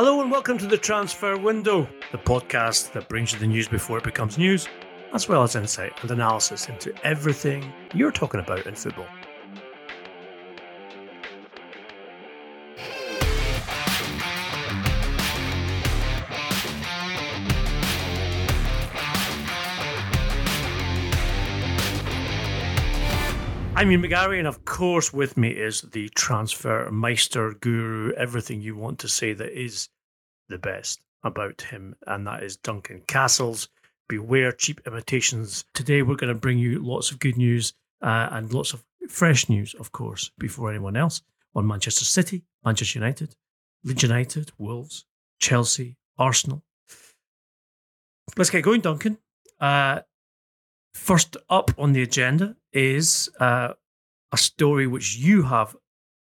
Hello and welcome to the Transfer Window, the podcast that brings you the news before it becomes news, as well as insight and analysis into everything you're talking about in football. I'm Ian McGarry, and of course, with me is the transfer meister guru, everything you want to say that is the best about him, and that is Duncan Castles. Beware cheap imitations. Today, we're going to bring you lots of good news uh, and lots of fresh news, of course, before anyone else on Manchester City, Manchester United, Leeds United, Wolves, Chelsea, Arsenal. Let's get going, Duncan. Uh, First up on the agenda is uh, a story which you have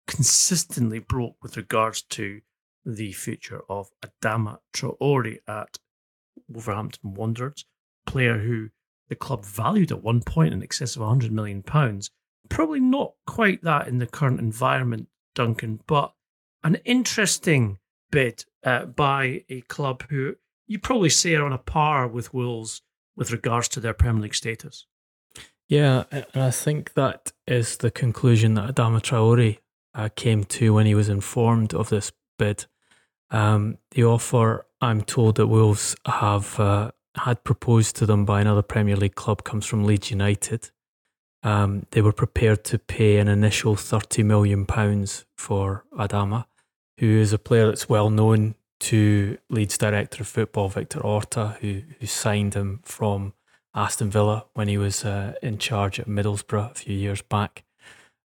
consistently brought with regards to the future of Adama Traore at Wolverhampton Wanderers, player who the club valued at one point in excess of 100 million pounds. Probably not quite that in the current environment, Duncan, but an interesting bid uh, by a club who you probably say are on a par with Wolves with regards to their Premier League status. Yeah, and I think that is the conclusion that Adama Traore uh, came to when he was informed of this bid. Um, the offer, I'm told that Wolves have uh, had proposed to them by another Premier League club comes from Leeds United. Um, they were prepared to pay an initial £30 million for Adama, who is a player that's well known to Leeds director of football Victor Orta, who who signed him from Aston Villa when he was uh, in charge at Middlesbrough a few years back.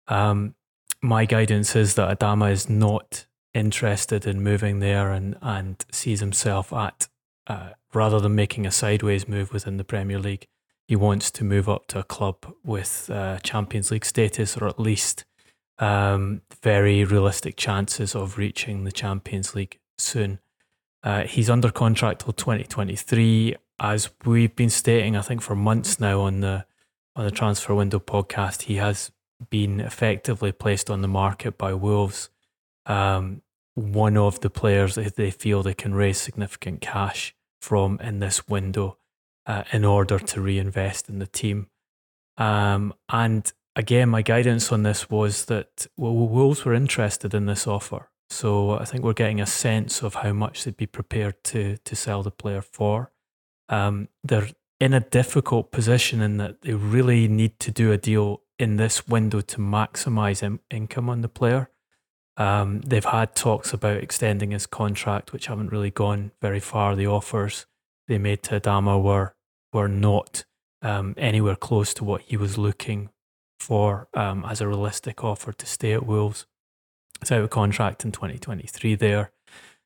Um, my guidance is that Adama is not interested in moving there and and sees himself at uh, rather than making a sideways move within the Premier League. He wants to move up to a club with uh, Champions League status, or at least um, very realistic chances of reaching the Champions League soon. Uh, he's under contract till 2023. As we've been stating, I think for months now on the on the transfer window podcast, he has been effectively placed on the market by Wolves. Um, one of the players that they feel they can raise significant cash from in this window uh, in order to reinvest in the team. Um, and again, my guidance on this was that well, Wolves were interested in this offer. So I think we're getting a sense of how much they'd be prepared to to sell the player for. Um, they're in a difficult position in that they really need to do a deal in this window to maximize in- income on the player. Um, they've had talks about extending his contract, which haven't really gone very far. The offers they made to Adama were were not um, anywhere close to what he was looking for um, as a realistic offer to stay at Wolves. It's out of contract in 2023 there.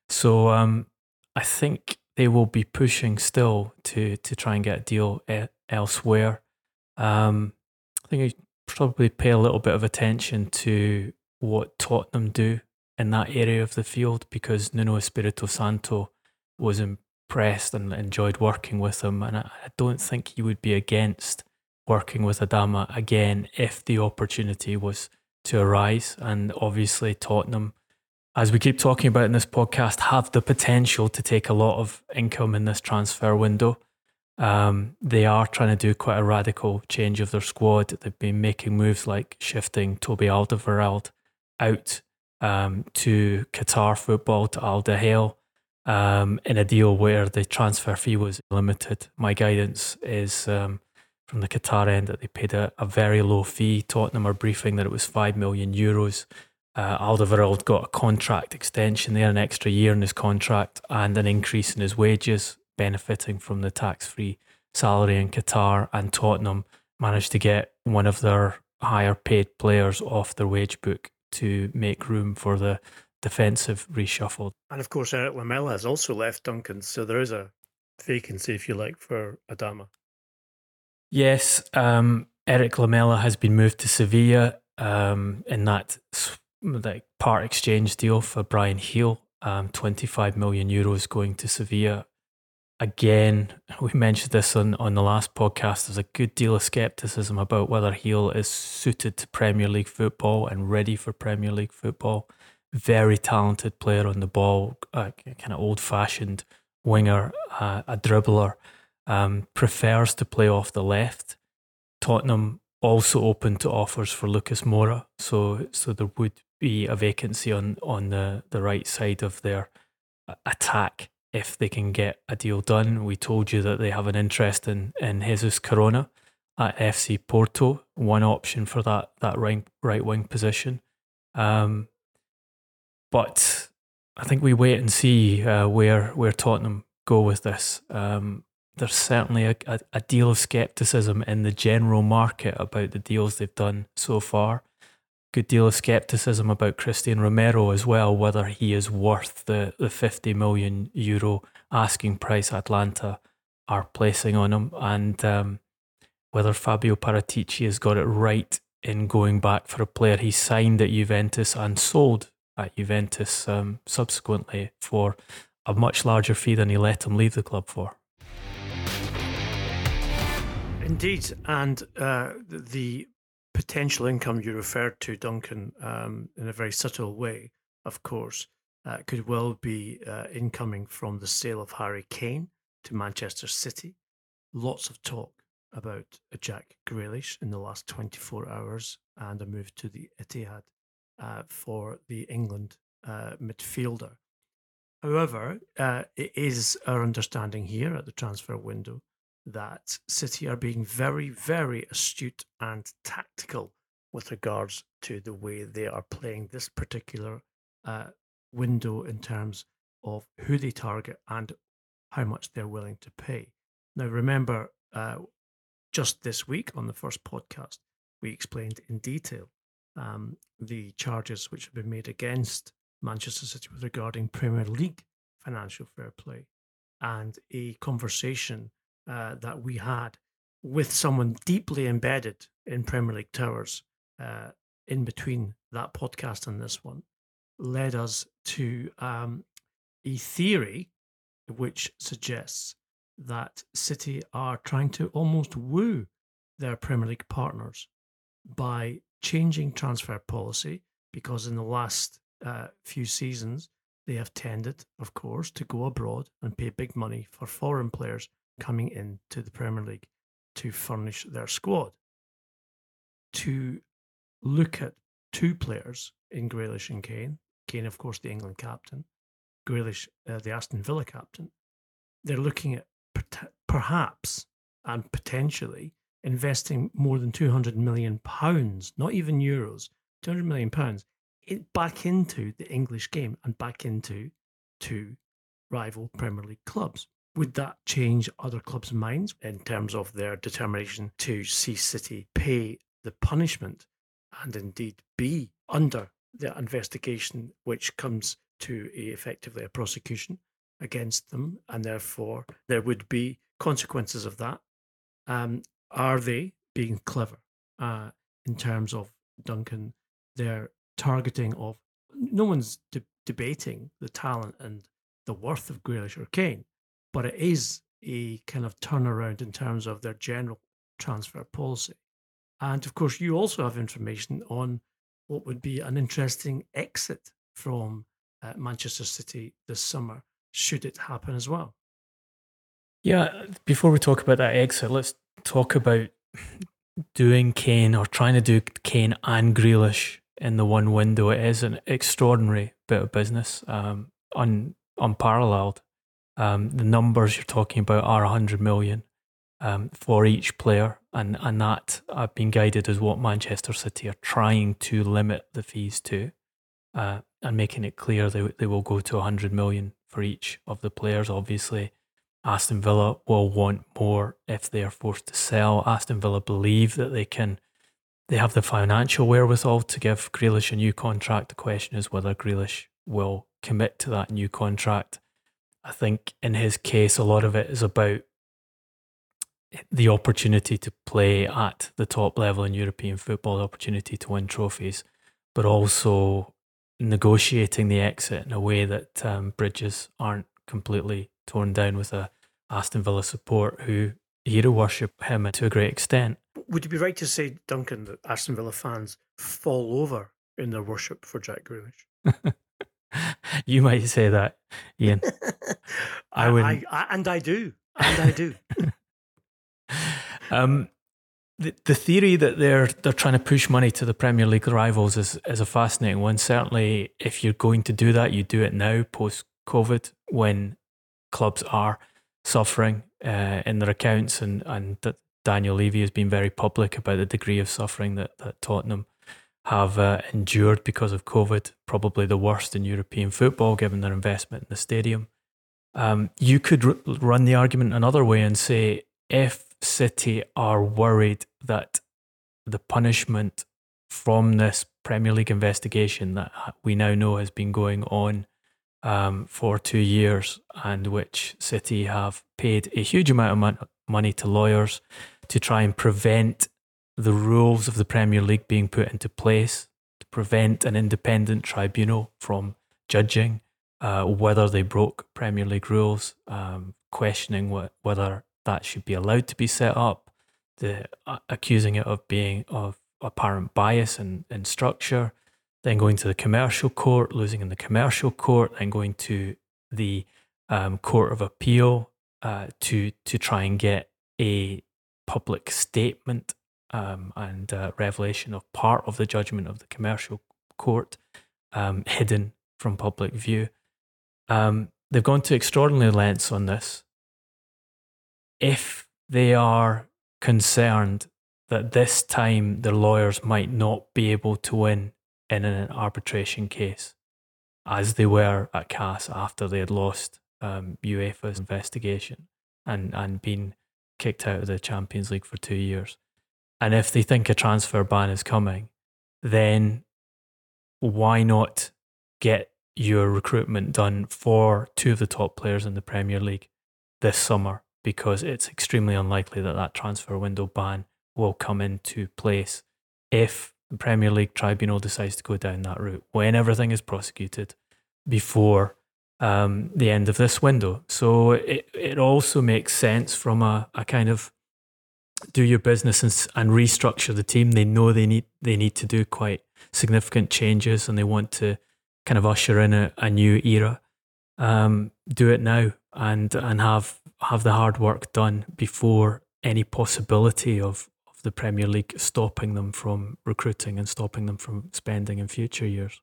So um, I think they will be pushing still to to try and get a deal e- elsewhere. Um, I think I probably pay a little bit of attention to what Tottenham do in that area of the field because Nuno Espirito Santo was impressed and enjoyed working with him, and I, I don't think he would be against working with Adama again if the opportunity was to arise. And obviously, Tottenham, as we keep talking about in this podcast, have the potential to take a lot of income in this transfer window. Um, they are trying to do quite a radical change of their squad. They've been making moves like shifting Toby Alderweireld out um, to Qatar football to Al Duhail um, in a deal where the transfer fee was limited. My guidance is um, from the Qatar end that they paid a, a very low fee. Tottenham are briefing that it was 5 million euros. Uh, Alderweireld got a contract extension there, an extra year in his contract, and an increase in his wages, benefiting from the tax free salary in Qatar. And Tottenham managed to get one of their higher paid players off their wage book to make room for the defensive reshuffle. And of course, Erik Lamela has also left Duncan, so there is a vacancy, if you like, for Adama. Yes, um, Erik Lamela has been moved to Sevilla um, in that part exchange deal for Bryan Gil. Um, 25 million euros going to Sevilla. Again, we mentioned this on, on the last podcast. There's a good deal of skepticism about whether Gil is suited to Premier League football and ready for Premier League football. very talented player on the ball, a kind of old fashioned winger, uh, a dribbler, um, prefers to play off the left. Tottenham also open to offers for Lucas Moura, so so there would be a vacancy on on the the right side of their attack if they can get a deal done. We told you that they have an interest in in Jesus Corona at FC Porto, one option for that that right right wing position. Um, but I think we wait and see uh, where where Tottenham go with this. Um, there's certainly a, a, a, deal of skepticism in the general market about the deals they've done so far. Good deal of skepticism about Cristian Romero as well, whether he is worth the, the 50 million euro asking price Atalanta are placing on him, and um, whether Fabio Paratici has got it right in going back for a player he signed at Juventus and sold at Juventus um, subsequently for a much larger fee than he let him leave the club for. Indeed, and uh, the potential income you referred to, Duncan, um, in a very subtle way, of course, uh, could well be uh, incoming from the sale of Harry Kane to Manchester City. Lots of talk about Jack Grealish in the last 24 hours and a move to the Etihad uh, for the England uh, midfielder. However, uh, it is our understanding here at the transfer window that City are being very, very astute and tactical with regards to the way they are playing this particular uh, window in terms of who they target and how much they're willing to pay. Now, remember, uh, just this week on the first podcast, we explained in detail um, the charges which have been made against Manchester City with regarding Premier League financial fair play and a conversation uh, that we had with someone deeply embedded in Premier League towers uh, in between that podcast and this one led us to um, a theory which suggests that City are trying to almost woo their Premier League partners by changing transfer policy because in the last uh, few seasons they have tended, of course, to go abroad and pay big money for foreign players coming into the Premier League to furnish their squad. To look at two players in Grealish and Kane, Kane, of course, the England captain, Grealish, uh, the Aston Villa captain, they're looking at perhaps and potentially investing more than 200 million pounds, not even euros, 200 million pounds back into the English game and back into two rival Premier League clubs. Would that change other clubs' minds in terms of their determination to see City pay the punishment and indeed be under the investigation which comes to a, effectively a prosecution against them, and therefore there would be consequences of that. Um, are they being clever uh, in terms of Duncan, their targeting of no one's de- debating the talent and the worth of Grealish or Kane, but it is a kind of turnaround in terms of their general transfer policy. And of course, you also have information on what would be an interesting exit from uh, Manchester City this summer, should it happen as well. Yeah, before we talk about that exit, let's talk about doing Kane or trying to do Kane and Grealish in the one window. It is an extraordinary bit of business, um, un, unparalleled. Um, the numbers you're talking about are 100 million um, for each player, and, and that I've been guided as what Manchester City are trying to limit the fees to, uh, and making it clear they they will go to 100 million for each of the players. Obviously, Aston Villa will want more if they are forced to sell. Aston Villa believe that they can, they have the financial wherewithal to give Grealish a new contract. The question is whether Grealish will commit to that new contract. I think in his case, a lot of it is about the opportunity to play at the top level in European football, the opportunity to win trophies, but also negotiating the exit in a way that um, bridges aren't completely torn down with a Aston Villa support who hero worship him to a great extent. Would you be right to say, Duncan, that Aston Villa fans fall over in their worship for Jack Grealish? you might say that, Ian. I, would, I, I, and I do, and I do. um, the, the theory that they're they're trying to push money to the Premier League rivals is is a fascinating one. Certainly, if you're going to do that, you do it now, post COVID, when clubs are suffering uh, in their accounts, and and that Daniel Levy has been very public about the degree of suffering that that Tottenham have uh, endured because of COVID, probably the worst in European football, given their investment in the stadium. Um, you could r- run the argument another way and say if City are worried that the punishment from this Premier League investigation that we now know has been going on um, for two years and which City have paid a huge amount of money to lawyers to try and prevent the rules of the Premier League being put into place, to prevent an independent tribunal from judging uh, whether they broke Premier League rules, um, questioning whether that should be allowed to be set up, the uh, accusing it of being of apparent bias and, and structure, then going to the commercial court, losing in the commercial court, then going to the um, court of appeal uh, to to try and get a public statement um, and uh, revelation of part of the judgment of the commercial court um, hidden from public view. Um, they've gone to extraordinary lengths on this if they are concerned that this time their lawyers might not be able to win in an arbitration case, as they were at CAS after they had lost um, UEFA's investigation and, and been kicked out of the Champions League for two years. And if they think a transfer ban is coming, then why not get your recruitment done for two of the top players in the Premier League this summer because it's extremely unlikely that that transfer window ban will come into place if the Premier League tribunal decides to go down that route when everything is prosecuted before um, the end of this window. So it, it also makes sense from a, a kind of do your business and, and restructure the team. They know they need they need to do quite significant changes and they want to kind of usher in a, a new era. Um, do it now and and have have the hard work done before any possibility of, of the Premier League stopping them from recruiting and stopping them from spending in future years.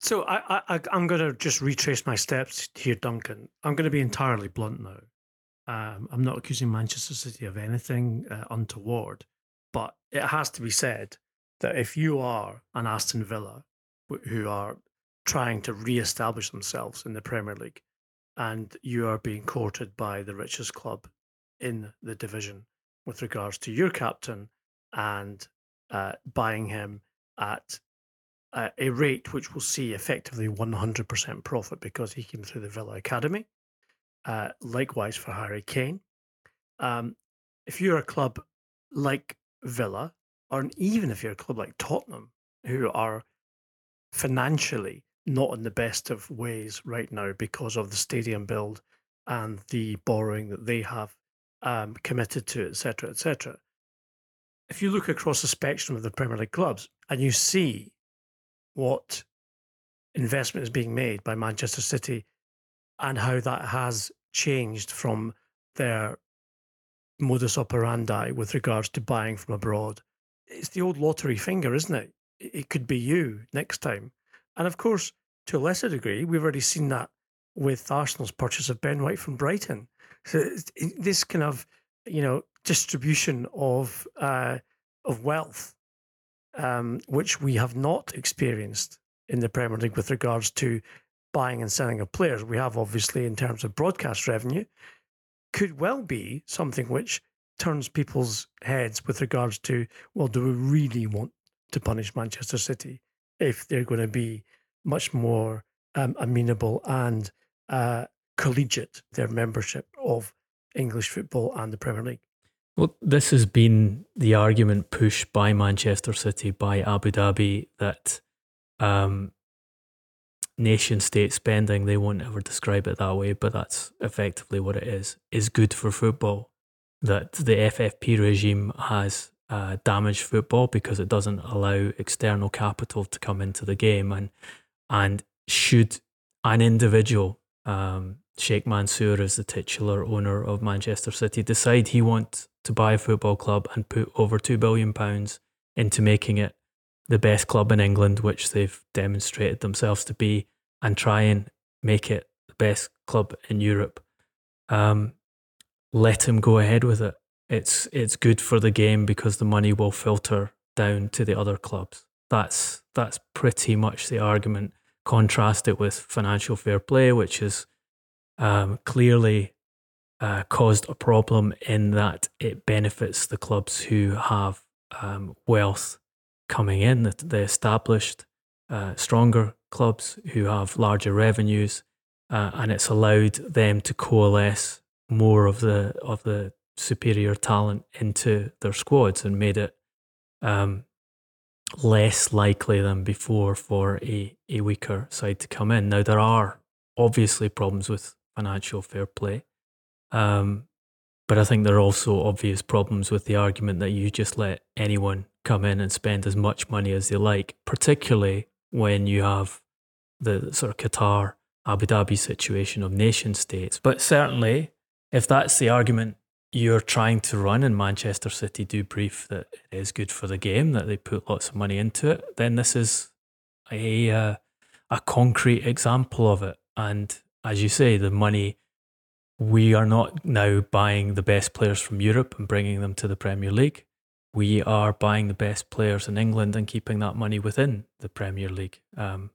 So I, I I'm going to just retrace my steps here, Duncan. I'm going to be entirely blunt now. Um, I'm not accusing Manchester City of anything uh, untoward, but it has to be said that if you are an Aston Villa who are trying to re-establish themselves in the Premier League, and you are being courted by the richest club in the division with regards to your captain and uh, buying him at a rate which will see effectively 100% profit because he came through the Villa Academy. Uh, likewise for Harry Kane. Um, if you're a club like Villa, or even if you're a club like Tottenham, who are financially not in the best of ways right now because of the stadium build and the borrowing that they have um, committed to, etc., etc. If you look across the spectrum of the Premier League clubs and you see what investment is being made by Manchester City and how that has changed from their modus operandi with regards to buying from abroad, it's the old lottery finger, isn't it? It could be you next time and of course, to a lesser degree, we've already seen that with Arsenal's purchase of Ben White from Brighton. So this kind of, you know, distribution of uh, of wealth, um, which we have not experienced in the Premier League with regards to buying and selling of players. We have obviously in terms of broadcast revenue, could well be something which turns people's heads with regards to, well, do we really want to punish Manchester City? if they're going to be much more um, amenable and uh, collegiate their membership of English football and the Premier League. Well, this has been the argument pushed by Manchester City, by Abu Dhabi, that um, nation state spending, they won't ever describe it that way, but that's effectively what it is, is good for football. That the FFP regime has uh, damage football because it doesn't allow external capital to come into the game and and should an individual, um, Sheikh Mansour as the titular owner of Manchester City, decide he wants to buy a football club and put over £2 billion into making it the best club in England, which they've demonstrated themselves to be, and try and make it the best club in Europe, um, let him go ahead with it. It's it's good for the game because the money will filter down to the other clubs. That's that's pretty much the argument. Contrast it with financial fair play, which is um, clearly uh, caused a problem in that it benefits the clubs who have um, wealth coming in, the, the established, uh, stronger clubs who have larger revenues, uh, and it's allowed them to coalesce more of the of the superior talent into their squads and made it um, less likely than before for a, a weaker side to come in. Now there are obviously problems with financial fair play. Um, but I think there are also obvious problems with the argument that you just let anyone come in and spend as much money as they like, particularly when you have the sort of Qatar, Abu Dhabi situation of nation states. But certainly, if that's the argument you're trying to run and Manchester City do brief that it is good for the game, that they put lots of money into it, then this is a, uh, a concrete example of it. And as you say, the money we are not now buying the best players from Europe and bringing them to the Premier League. We are buying the best players in England and keeping that money within the Premier League. Um,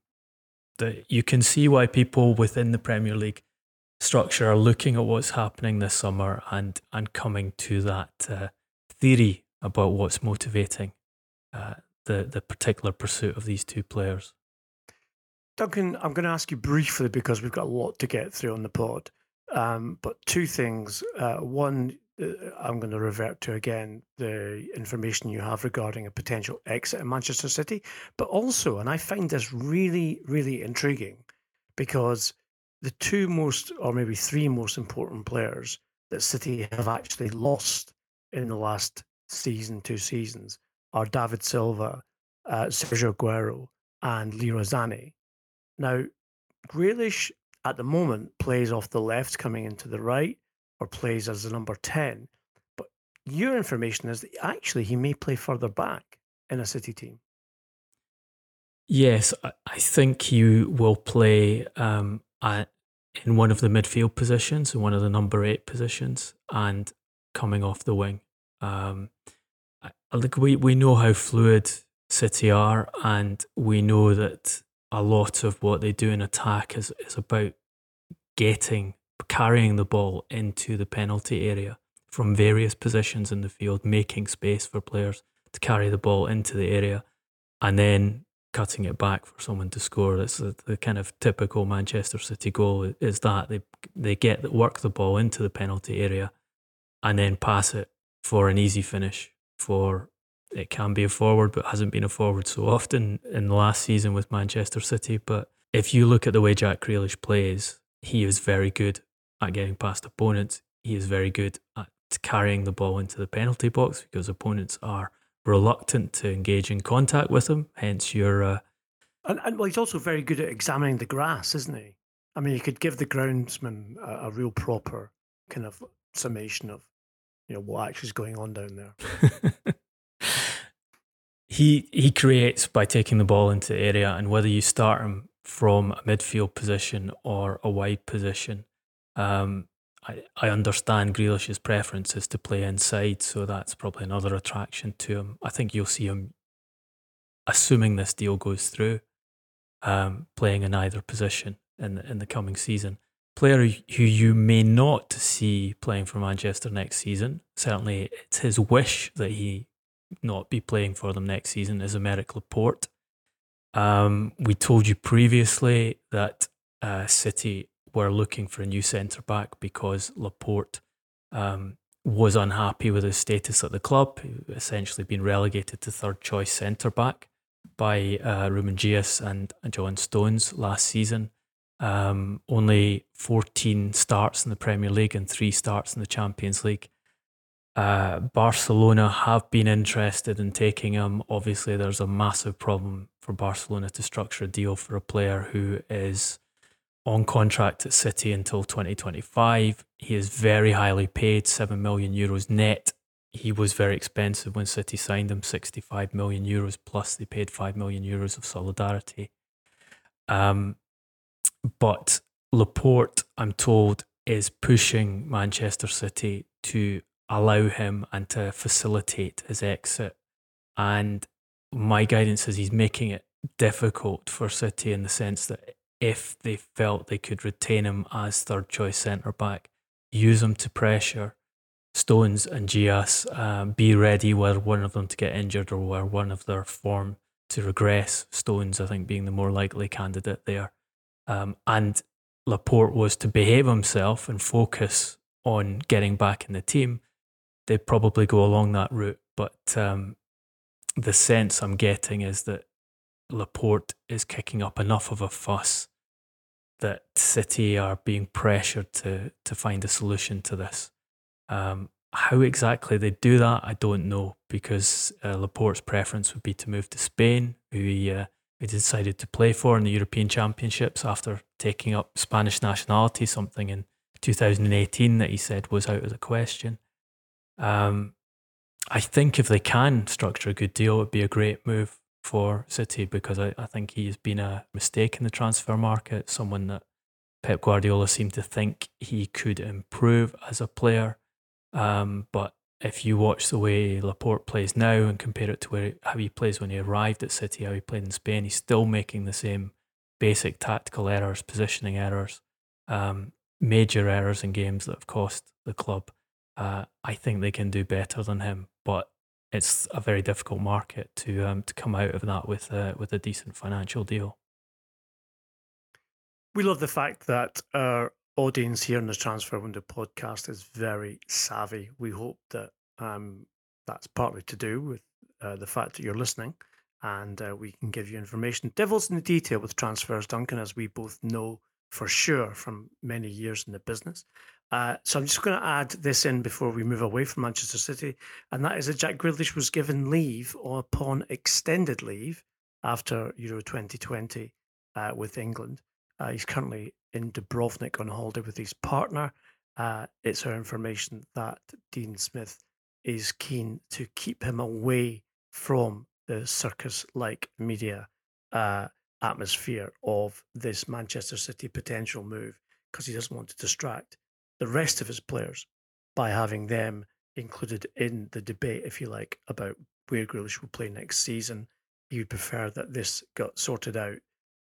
the, you can see why people within the Premier League structure are looking at what's happening this summer and and coming to that uh, theory about what's motivating uh, the the particular pursuit of these two players. Duncan, I'm going to ask you briefly because we've got a lot to get through on the pod. Um, but two things. Uh, one, I'm going to revert to again the information you have regarding a potential exit in Manchester City. But also, and I find this really, really intriguing because the two most, or maybe three most important players that City have actually lost in the last season, two seasons, are David Silva, uh, Sergio Aguero, and Leroy Sané. Now, Grealish at the moment plays off the left coming into the right or plays as the number 10. But your information is that actually he may play further back in a City team. Yes, I think he will play um, in one of the midfield positions, in one of the number eight positions, and coming off the wing. Um, like we, we know how fluid City are, and we know that a lot of what they do in attack is, is about getting, carrying the ball into the penalty area from various positions in the field, making space for players to carry the ball into the area and then cutting it back for someone to score. That's the, the kind of typical Manchester City goal is that they they get work the ball into the penalty area and then pass it for an easy finish for it can be a forward, but hasn't been a forward so often in the last season with Manchester City. But if you look at the way Jack Grealish plays, he is very good at getting past opponents. He is very good at carrying the ball into the penalty box because opponents are reluctant to engage in contact with him. Hence, your. Uh, and, and well, he's also very good at examining the grass, isn't he? I mean, you could give the groundsman a, a real proper kind of summation of, you know, what actually is going on down there. he he creates by taking the ball into the area, and whether you start him from a midfield position or a wide position, um, I, I understand Grealish's preference is to play inside, so that's probably another attraction to him. I think you'll see him, assuming this deal goes through, um, playing in either position in the, in the coming season. Player who you may not see playing for Manchester next season. Certainly, it's his wish that he not be playing for them next season is Aymeric Laporte. Um, we told you previously that uh, City were looking for a new centre back because Laporte um, was unhappy with his status at the club, essentially been relegated to third choice centre back by uh, Ruben and John Stones last season. Um, only 14 starts in the Premier League and three starts in the Champions League. Uh, Barcelona have been interested in taking him. Obviously, there's a massive problem for Barcelona to structure a deal for a player who is on contract at City until 2025. He is very highly paid, 7 million euros net. He was very expensive when City signed him, 65 million euros plus they paid 5 million euros of solidarity. Um, but Laporte, I'm told, is pushing Manchester City to allow him and to facilitate his exit. And my guidance is he's making it difficult for City in the sense that if they felt they could retain him as third choice centre back, use him to pressure Stones and Dias, um, be ready were one of them to get injured or were one of their form to regress. Stones, I think, being the more likely candidate there. Um, and Laporte was to behave himself and focus on getting back in the team. They'd probably go along that route. But um, the sense I'm getting is that Laporte is kicking up enough of a fuss that City are being pressured to to find a solution to this. Um, how exactly they do that, I don't know, because uh, Laporte's preference would be to move to Spain, who he, uh, he decided to play for in the European Championships after taking up Spanish nationality, something in 2018 that he said was out of the question. Um, I think if they can structure a good deal, it would be a great move for City because I, I think he has been a mistake in the transfer market, someone that Pep Guardiola seemed to think he could improve as a player. Um, but if you watch the way Laporte plays now and compare it to where, how he plays when he arrived at City, how he played in Spain, he's still making the same basic tactical errors, positioning errors, um, major errors in games that have cost the club. Uh, I think they can do better than him, but it's a very difficult market to um, to come out of that with a, with a decent financial deal. We love the fact that our audience here in the Transfer Window podcast is very savvy. We hope that um, that's partly to do with uh, the fact that you're listening and uh, we can give you information. Devil's in the detail with transfers, Duncan, as we both know for sure from many years in the business. Uh, so I'm just going to add this in before we move away from Manchester City, and that is that Jack Grealish was given leave or upon extended leave after Euro 2020 uh, with England. Uh, he's currently in Dubrovnik on holiday with his partner. Uh, it's our information that Dean Smith is keen to keep him away from the circus-like media uh, atmosphere of this Manchester City potential move because he doesn't want to distract the rest of his players by having them included in the debate, if you like, about where Grealish will play next season. He would prefer that this got sorted out,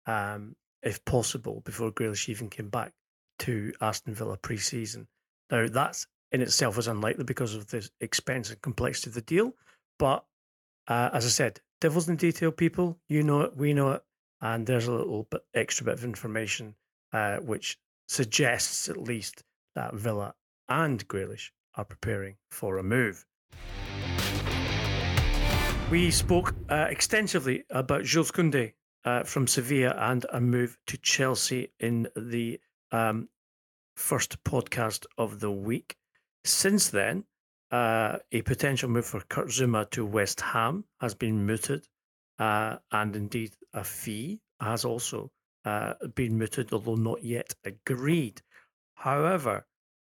um, if possible, before Grealish even came back to Aston Villa pre-season. Now, that's in itself is unlikely because of the expense and complexity of the deal. But uh, as I said, devil's in detail, people. You know it, we know it, and there's a little bit extra bit of information uh, which suggests, at least, that Villa and Grealish are preparing for a move. We spoke uh, extensively about Jules Koundé uh, from Sevilla and a move to Chelsea in the um, first podcast of the week. Since then, uh, a potential move for Kurt Zouma to West Ham has been mooted, uh, and indeed a fee has also uh, been mooted, although not yet agreed. However,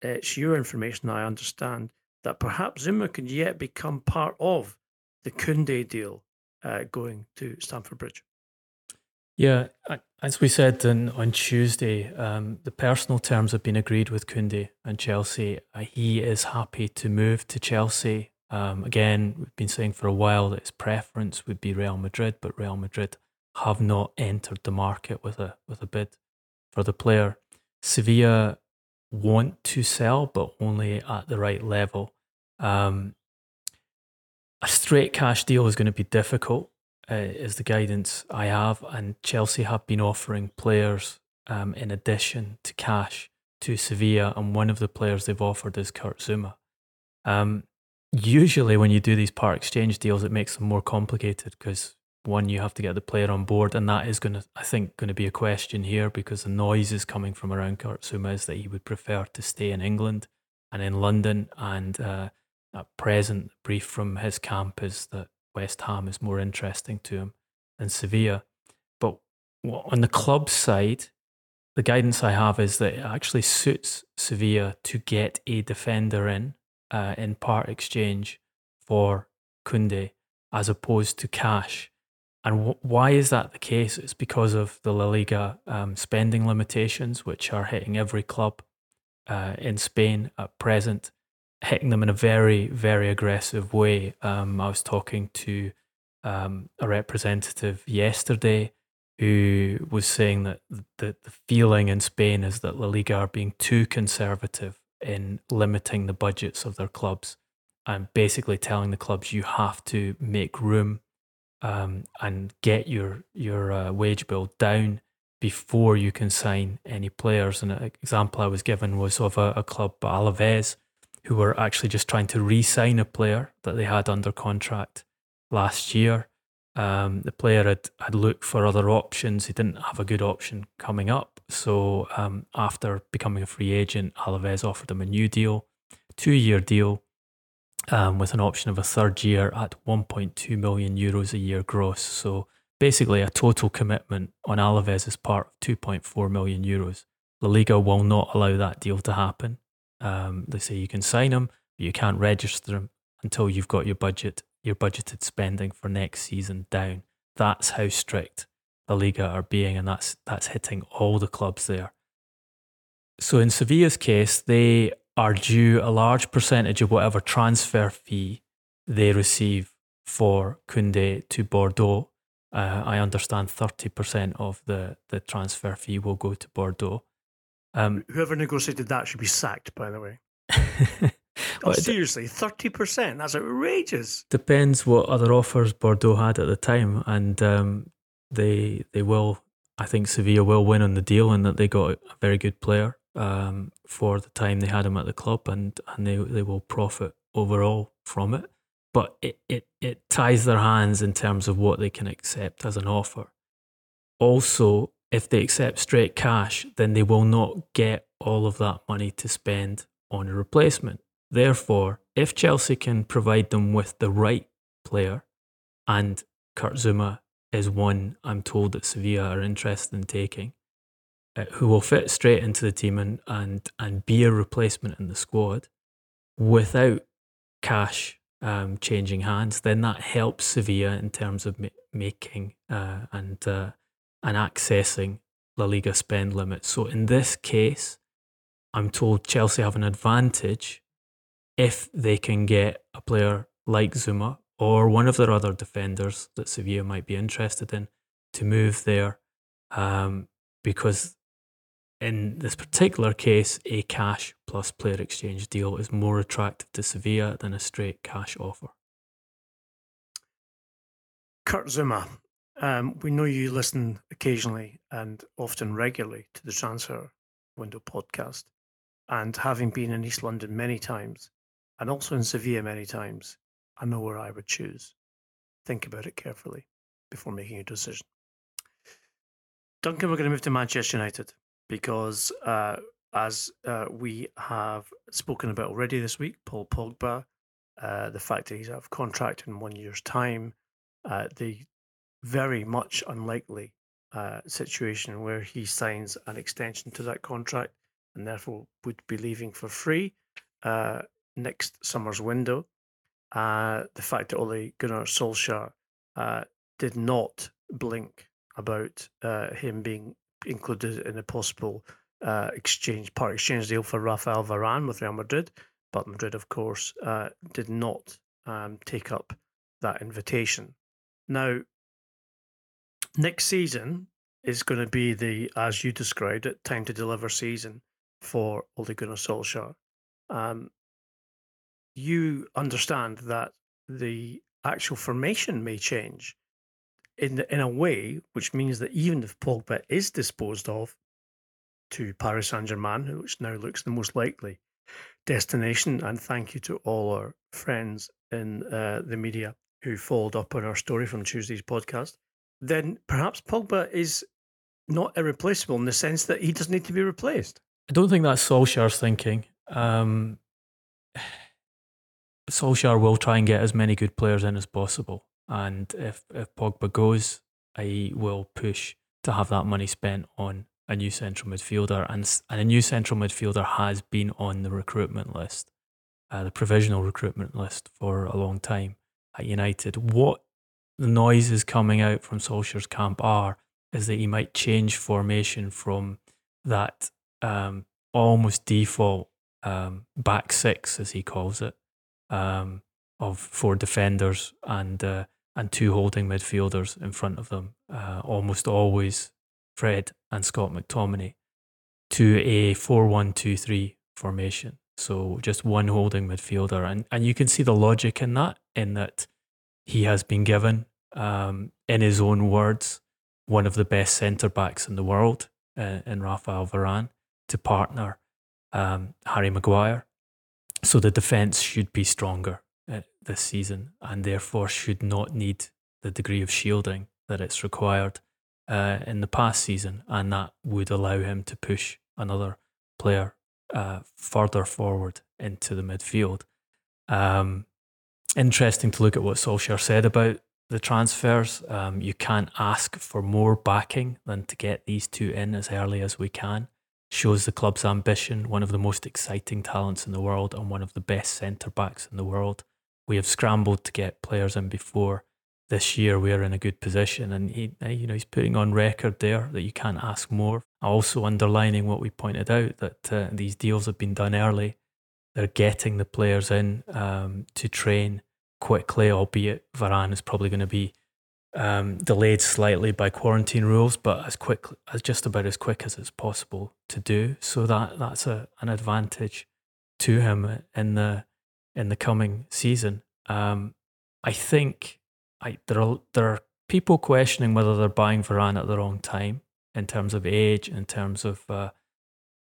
it's your information, I understand, that perhaps Zouma could yet become part of the Koundé deal uh, going to Stamford Bridge. Yeah, as we said on, on Tuesday, um, the personal terms have been agreed with Koundé and Chelsea. Uh, he is happy to move to Chelsea. Um, again, we've been saying for a while that his preference would be Real Madrid, but Real Madrid have not entered the market with a with a bid for the player. Sevilla want to sell, but only at the right level. Um, a straight cash deal is going to be difficult, uh, is the guidance I have. And Chelsea have been offering players um, in addition to cash to Sevilla, and one of the players they've offered is Kurt Zouma. Um, usually, when you do these part exchange deals, it makes them more complicated because one, you have to get the player on board, and that is going to, I think, going to be a question here because the noise is coming from around Kurt is that he would prefer to stay in England and in London, and uh, at present, brief from his camp is that West Ham is more interesting to him than Sevilla. But on the club side, the guidance I have is that it actually suits Sevilla to get a defender in uh, in part exchange for Koundé as opposed to cash. And w- why is that the case? It's because of the La Liga um, spending limitations, which are hitting every club uh, in Spain at present, hitting them in a very, very aggressive way. Um, I was talking to um, a representative yesterday who was saying that the, the feeling in Spain is that La Liga are being too conservative in limiting the budgets of their clubs and basically telling the clubs you have to make room um, and get your your uh, wage bill down before you can sign any players. And an example I was given was of a, a club, Alaves, who were actually just trying to re-sign a player that they had under contract last year. Um, the player had, had looked for other options. He didn't have a good option coming up. So um, after becoming a free agent, Alaves offered him a new deal, two-year deal, um, with an option of a third year at 1.2 million euros a year gross. So basically, a total commitment on Alaves' part of 2.4 million euros. La Liga will not allow that deal to happen. Um, they say you can sign him, but you can't register him until you've got your budget, your budgeted spending for next season down. That's how strict La Liga are being, and that's that's hitting all the clubs there. So in Sevilla's case, they are due a large percentage of whatever transfer fee they receive for Koundé to Bordeaux. Uh, I understand 30% of the, the transfer fee will go to Bordeaux. Um, Whoever negotiated that should be sacked, by the way. oh, seriously, 30%? That's outrageous. Depends what other offers Bordeaux had at the time. And um, they they will, I think Sevilla will win on the deal and that they got a very good player um, for the time they had him at the club, and and they they will profit overall from it. But it, it, it ties their hands in terms of what they can accept as an offer. Also, if they accept straight cash, then they will not get all of that money to spend on a replacement. Therefore, if Chelsea can provide them with the right player, and Kurt Zouma is one I'm told that Sevilla are interested in taking, uh, who will fit straight into the team and, and, and be a replacement in the squad without cash um, changing hands, then that helps Sevilla in terms of ma- making uh, and uh, and accessing La Liga spend limits. So in this case, I'm told Chelsea have an advantage if they can get a player like Zouma or one of their other defenders that Sevilla might be interested in to move there, um, because in this particular case, a cash plus player exchange deal is more attractive to Sevilla than a straight cash offer. Kurt Zouma, um, we know you listen occasionally and often regularly to the Transfer Window podcast. And having been in East London many times and also in Sevilla many times, I know where I would choose. Think about it carefully before making a decision. Duncan, we're going to move to Manchester United because uh, as uh, we have spoken about already this week, Paul Pogba, uh, the fact that he's out of contract in one year's time, uh, the very much unlikely uh, situation where he signs an extension to that contract and therefore would be leaving for free uh, next summer's window. the fact that Ole Gunnar Solskjaer did not blink about him being included in a possible uh, exchange part exchange deal for Rafael Varane with Real Madrid, but Madrid, of course, uh, did not um, take up that invitation. Now, next season is going to be the, as you described it, time to deliver season for Ole Gunnar Solskjaer. Um, you understand that the actual formation may change in in a way which means that even if Pogba is disposed of to Paris Saint Germain, which now looks the most likely destination, and thank you to all our friends in uh, the media who followed up on our story from Tuesday's podcast, then perhaps Pogba is not irreplaceable in the sense that he doesn't need to be replaced. I don't think that's Solskjaer's thinking. Um, Solskjaer will try and get as many good players in as possible. And if, if Pogba goes, I will push to have that money spent on a new central midfielder. And, and a new central midfielder has been on the recruitment list, uh, the provisional recruitment list for a long time at United. What the noises coming out from Solskjaer's camp are is that he might change formation from that um, almost default um, back six, as he calls it, um, of four defenders and uh, and two holding midfielders in front of them, uh, almost always Fred and Scott McTominay, to a 4 1 2 3 formation. So just one holding midfielder. And, and you can see the logic in that, in that he has been given, um, in his own words, one of the best centre backs in the world uh, in Rafael Varane to partner um, Harry Maguire. So the defence should be stronger this season and therefore should not need the degree of shielding that it's required uh, in the past season. And that would allow him to push another player uh, further forward into the midfield. Um, interesting to look at what Solskjaer said about the transfers. Um, you can't ask for more backing than to get these two in as early as we can. Shows the club's ambition, one of the most exciting talents in the world and one of the best centre backs in the world. We have scrambled to get players in before. This year we are in a good position, and he, you know, he's putting on record there that you can't ask more. Also underlining what we pointed out that uh, these deals have been done early. They're getting the players in um, to train quickly, albeit Varane is probably going to be um, delayed slightly by quarantine rules, but as quick as just about as quick as it's possible to do. So that that's a, an advantage to him in the in the coming season. Um, I think I, there are there are people questioning whether they're buying Varane at the wrong time in terms of age, in terms of uh,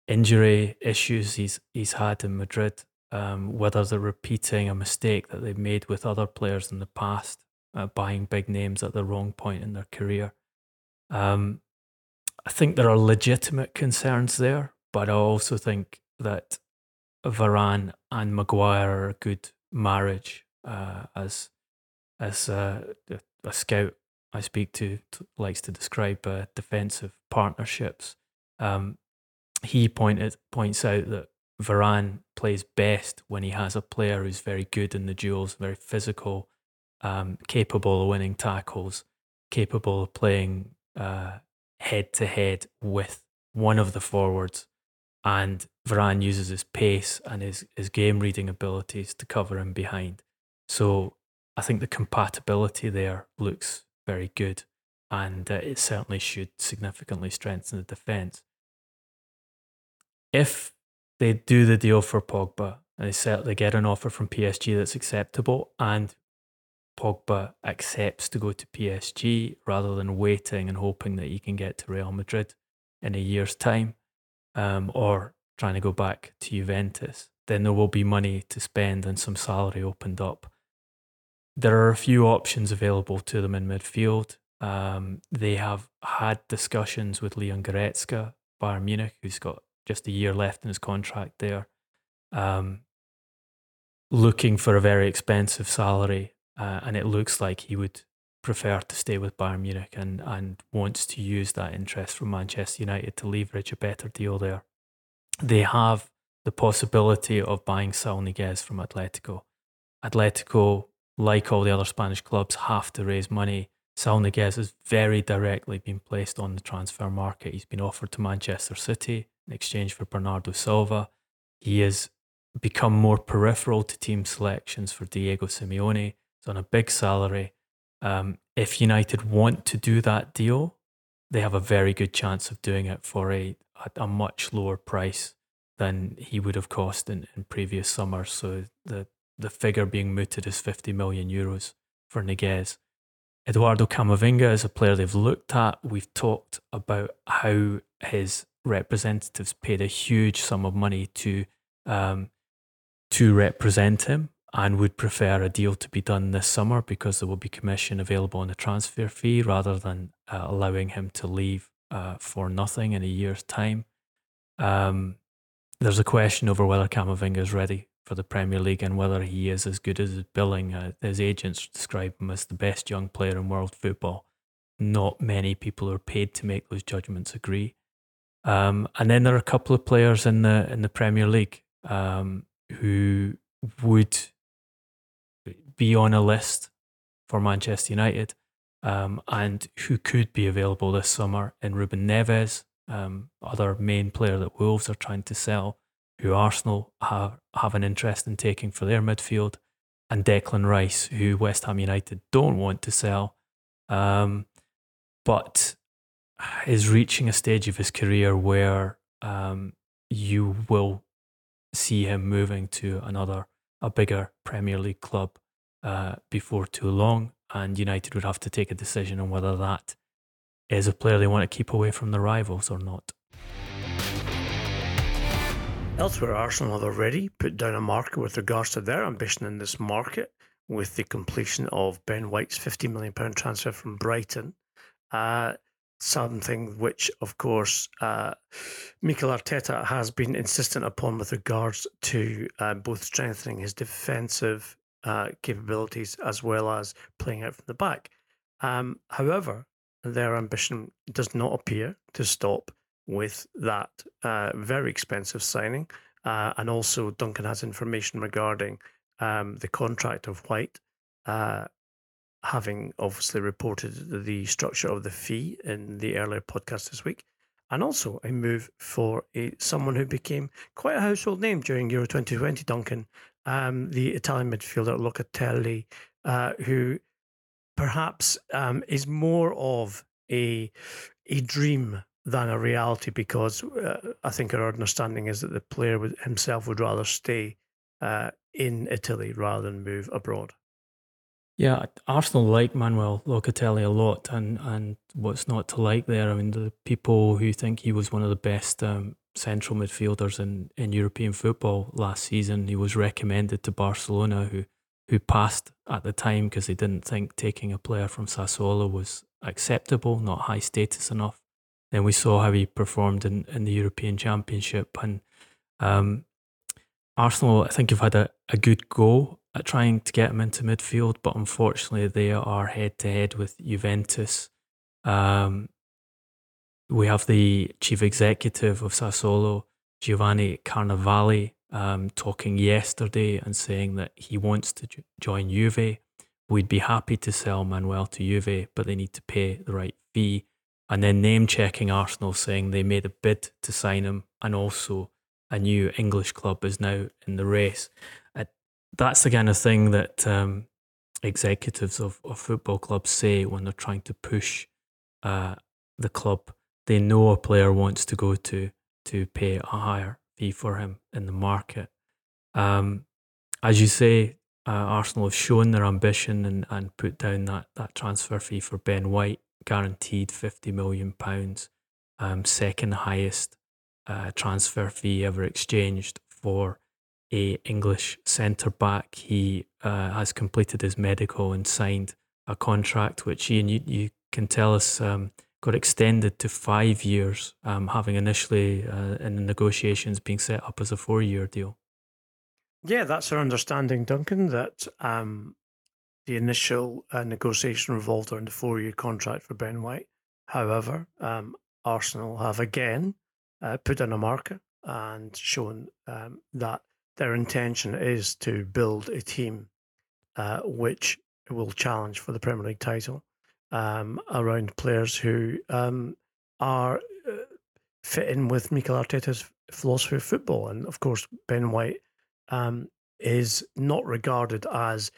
injury issues he's he's had in Madrid um, whether they're repeating a mistake that they've made with other players in the past, uh, buying big names at the wrong point in their career. Um, I think there are legitimate concerns there, but I also think that Varane and Maguire are a good marriage uh, as as uh, a scout I speak to, to likes to describe uh, defensive partnerships. Um, he pointed points out that Varane plays best when he has a player who's very good in the duels, very physical, um, capable of winning tackles, capable of playing head to head with one of the forwards. And Varane uses his pace and his, his game reading abilities to cover him behind. So I think the compatibility there looks very good. And uh, it certainly should significantly strengthen the defence. If they do the deal for Pogba and they certainly get an offer from PSG that's acceptable and Pogba accepts to go to PSG rather than waiting and hoping that he can get to Real Madrid in a year's time um, or trying to go back to Juventus, then there will be money to spend and some salary opened up. There are a few options available to them in midfield. Um, they have had discussions with Leon Goretzka, Bayern Munich, who's got just a year left in his contract there, um, looking for a very expensive salary. Uh, and it looks like he would prefer to stay with Bayern Munich and, and wants to use that interest from Manchester United to leverage a better deal there. They have the possibility of buying Saul Niguez from Atletico. Atletico, like all the other Spanish clubs, have to raise money. Saul Niguez has very directly been placed on the transfer market. He's been offered to Manchester City in exchange for Bernardo Silva. He has become more peripheral to team selections for Diego Simeone. He's on a big salary. Um, if United want to do that deal, they have a very good chance of doing it for a, a, much lower price than he would have cost in, in previous summers. So the, the figure being mooted is 50 million euros for Niguez. Eduardo Camavinga is a player they've looked at. We've talked about how his representatives paid a huge sum of money to um, to represent him and would prefer a deal to be done this summer because there will be commission available on the transfer fee rather than uh, allowing him to leave uh, for nothing in a year's time. Um, there's a question over whether Camavinga is ready for the Premier League and whether he is as good as his billing. Uh, his agents describe him as the best young player in world football. Not many people are paid to make those judgments agree. Um, and then there are a couple of players in the in the Premier League um, who would be on a list for Manchester United um, and who could be available this summer in Ruben Neves, um, other main player that Wolves are trying to sell, who Arsenal have, have an interest in taking for their midfield, and Declan Rice, who West Ham United don't want to sell, um, but is reaching a stage of his career where um, you will see him moving to another, a bigger Premier League club uh, before too long, and United would have to take a decision on whether that is a player they want to keep away from the rivals or not. Elsewhere, Arsenal have already put down a marker with regards to their ambition in this market with the completion of Ben White's £50 million transfer from Brighton. Uh, something which, of course, uh, Mikel Arteta has been insistent upon with regards to uh, both strengthening his defensive uh, capabilities as well as playing out from the back. Um, however, their ambition does not appear to stop with that uh, very expensive signing. Uh, and also, Duncan has information regarding um, the contract of White, uh, having obviously reported the structure of the fee in the earlier podcast this week. And also a move for a someone who became quite a household name during Euro 2020, Duncan, um, the Italian midfielder Locatelli, uh, who perhaps um, is more of a a dream than a reality because uh, I think our understanding is that the player would, himself would rather stay uh, in Italy rather than move abroad. Yeah, Arsenal like Manuel Locatelli a lot, and, and what's not to like there? I mean, the people who think he was one of the best um, central midfielders in, in European football last season. He was recommended to Barcelona, who who passed at the time because they didn't think taking a player from Sassuolo was acceptable, not high status enough. Then we saw how he performed in, in the European Championship. And um, Arsenal, I think, have had a, a good go at trying to get him into midfield, but unfortunately, they are head to head with Juventus. Um, we have the chief executive of Sassuolo, Giovanni Carnevali, um, talking yesterday and saying that he wants to join Juve. We'd be happy to sell Manuel to Juve, but they need to pay the right fee. And then name checking Arsenal, saying they made a bid to sign him, and also a new English club is now in the race. Uh, that's the kind of thing that um, executives of, of football clubs say when they're trying to push uh, the club they know a player wants to go to to pay a higher fee for him in the market. Um, as you say, uh, Arsenal have shown their ambition and, and put down that, that transfer fee for Ben White, guaranteed £50 million, um, second highest uh, transfer fee ever exchanged for a English centre back. He uh, has completed his medical and signed a contract, which Ian, you, you can tell us um, got extended to five years, um, having initially uh, in the negotiations being set up as a four year deal. Yeah, that's our understanding, Duncan, that um, the initial uh, negotiation revolved around a four year contract for Ben White. However, um, Arsenal have again uh, put in a marker and shown um, that their intention is to build a team uh, which will challenge for the Premier League title um, around players who um, are uh, fit in with Mikel Arteta's philosophy of football. And of course, Ben White um, is not regarded as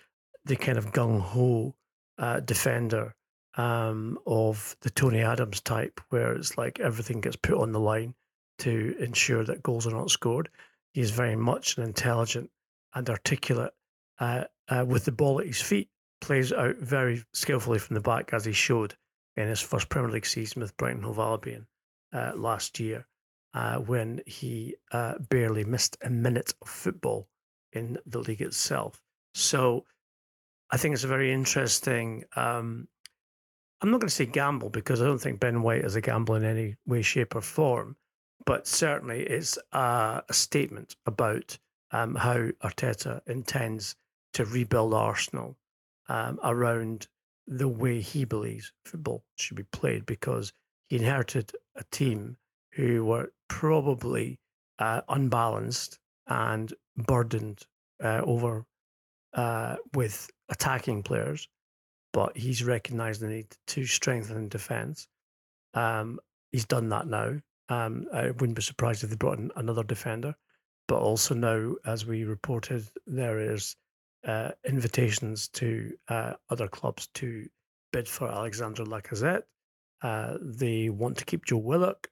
the kind of gung ho uh, defender um, of the Tony Adams type, where it's like everything gets put on the line to ensure that goals are not scored. He is very much an intelligent and articulate uh, uh, with the ball at his feet plays out very skillfully from the back, as he showed in his first Premier League season with Brighton Hove Albion uh, last year, uh, when he uh, barely missed a minute of football in the league itself. So I think it's a very interesting. Um, I'm not going to say gamble because I don't think Ben White is a gamble in any way, shape, or form, but certainly it's a, a statement about um, how Arteta intends to rebuild Arsenal um, around the way he believes football should be played because he inherited a team who were probably uh, unbalanced and burdened uh, over uh, with attacking players, but he's recognised the need to strengthen defence. Um, he's done that now. Um, I wouldn't be surprised if they brought in another defender, but also now, as we reported, there is uh, invitations to uh, other clubs to bid for Alexander Lacazette. Uh, they want to keep Joe Willock.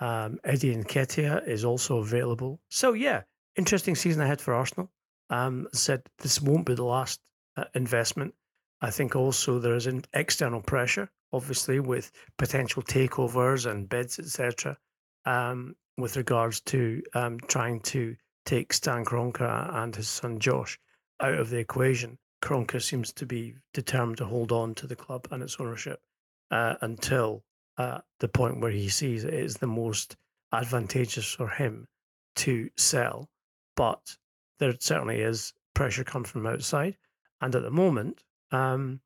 Um, Eddie Nketiah is also available. So yeah, interesting season ahead for Arsenal. Um, said this won't be the last uh, investment. I think also there is an external pressure, obviously, with potential takeovers and bids, etc. Um, with regards to um, trying to take Stan Kroenke and his son Josh out of the equation. Kroenke seems to be determined to hold on to the club and its ownership uh, until uh, the point where he sees it is the most advantageous for him to sell. But there certainly is pressure coming from outside. And at the moment, um,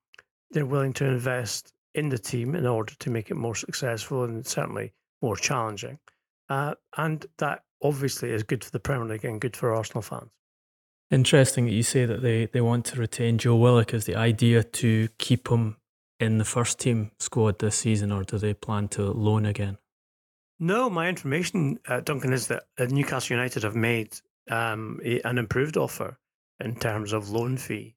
they're willing to invest in the team in order to make it more successful and certainly more challenging. Uh, and that obviously is good for the Premier League and good for Arsenal fans. Interesting that you say that they, they want to retain Joe Willock. Is the idea to keep him in the first team squad this season, or do they plan to loan again? No, my information, uh, Duncan, is that Newcastle United have made um, a, an improved offer in terms of loan fee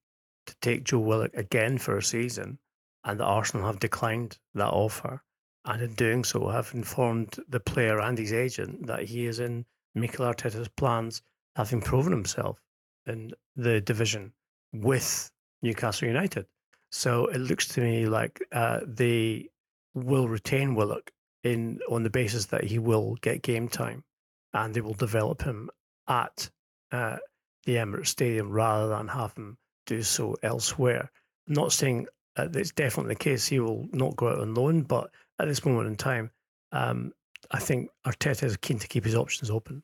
to take Joe Willock again for a season, and that Arsenal have declined that offer, and in doing so have informed the player and his agent that he is in Mikel Arteta's plans, having proven himself in the division with Newcastle United. So it looks to me like uh, they will retain Willock in on the basis that he will get game time, and they will develop him at uh, the Emirates Stadium rather than have him do so elsewhere. I'm not saying uh, it's definitely the case he will not go out on loan, but at this moment in time, um, I think Arteta is keen to keep his options open.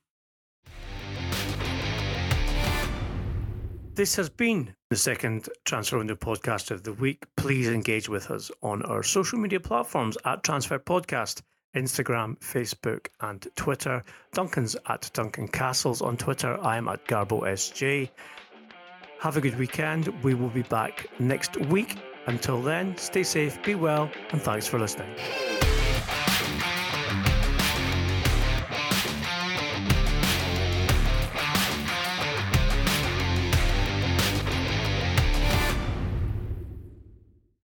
This has been the second Transfer Window podcast of the week. Please engage with us on our social media platforms at Transfer Podcast, Instagram, Facebook, and Twitter. Duncan's at Duncan Castles on Twitter. I'm at Garbo SJ. Have a good weekend. We will be back next week. Until then, stay safe, be well, and thanks for listening.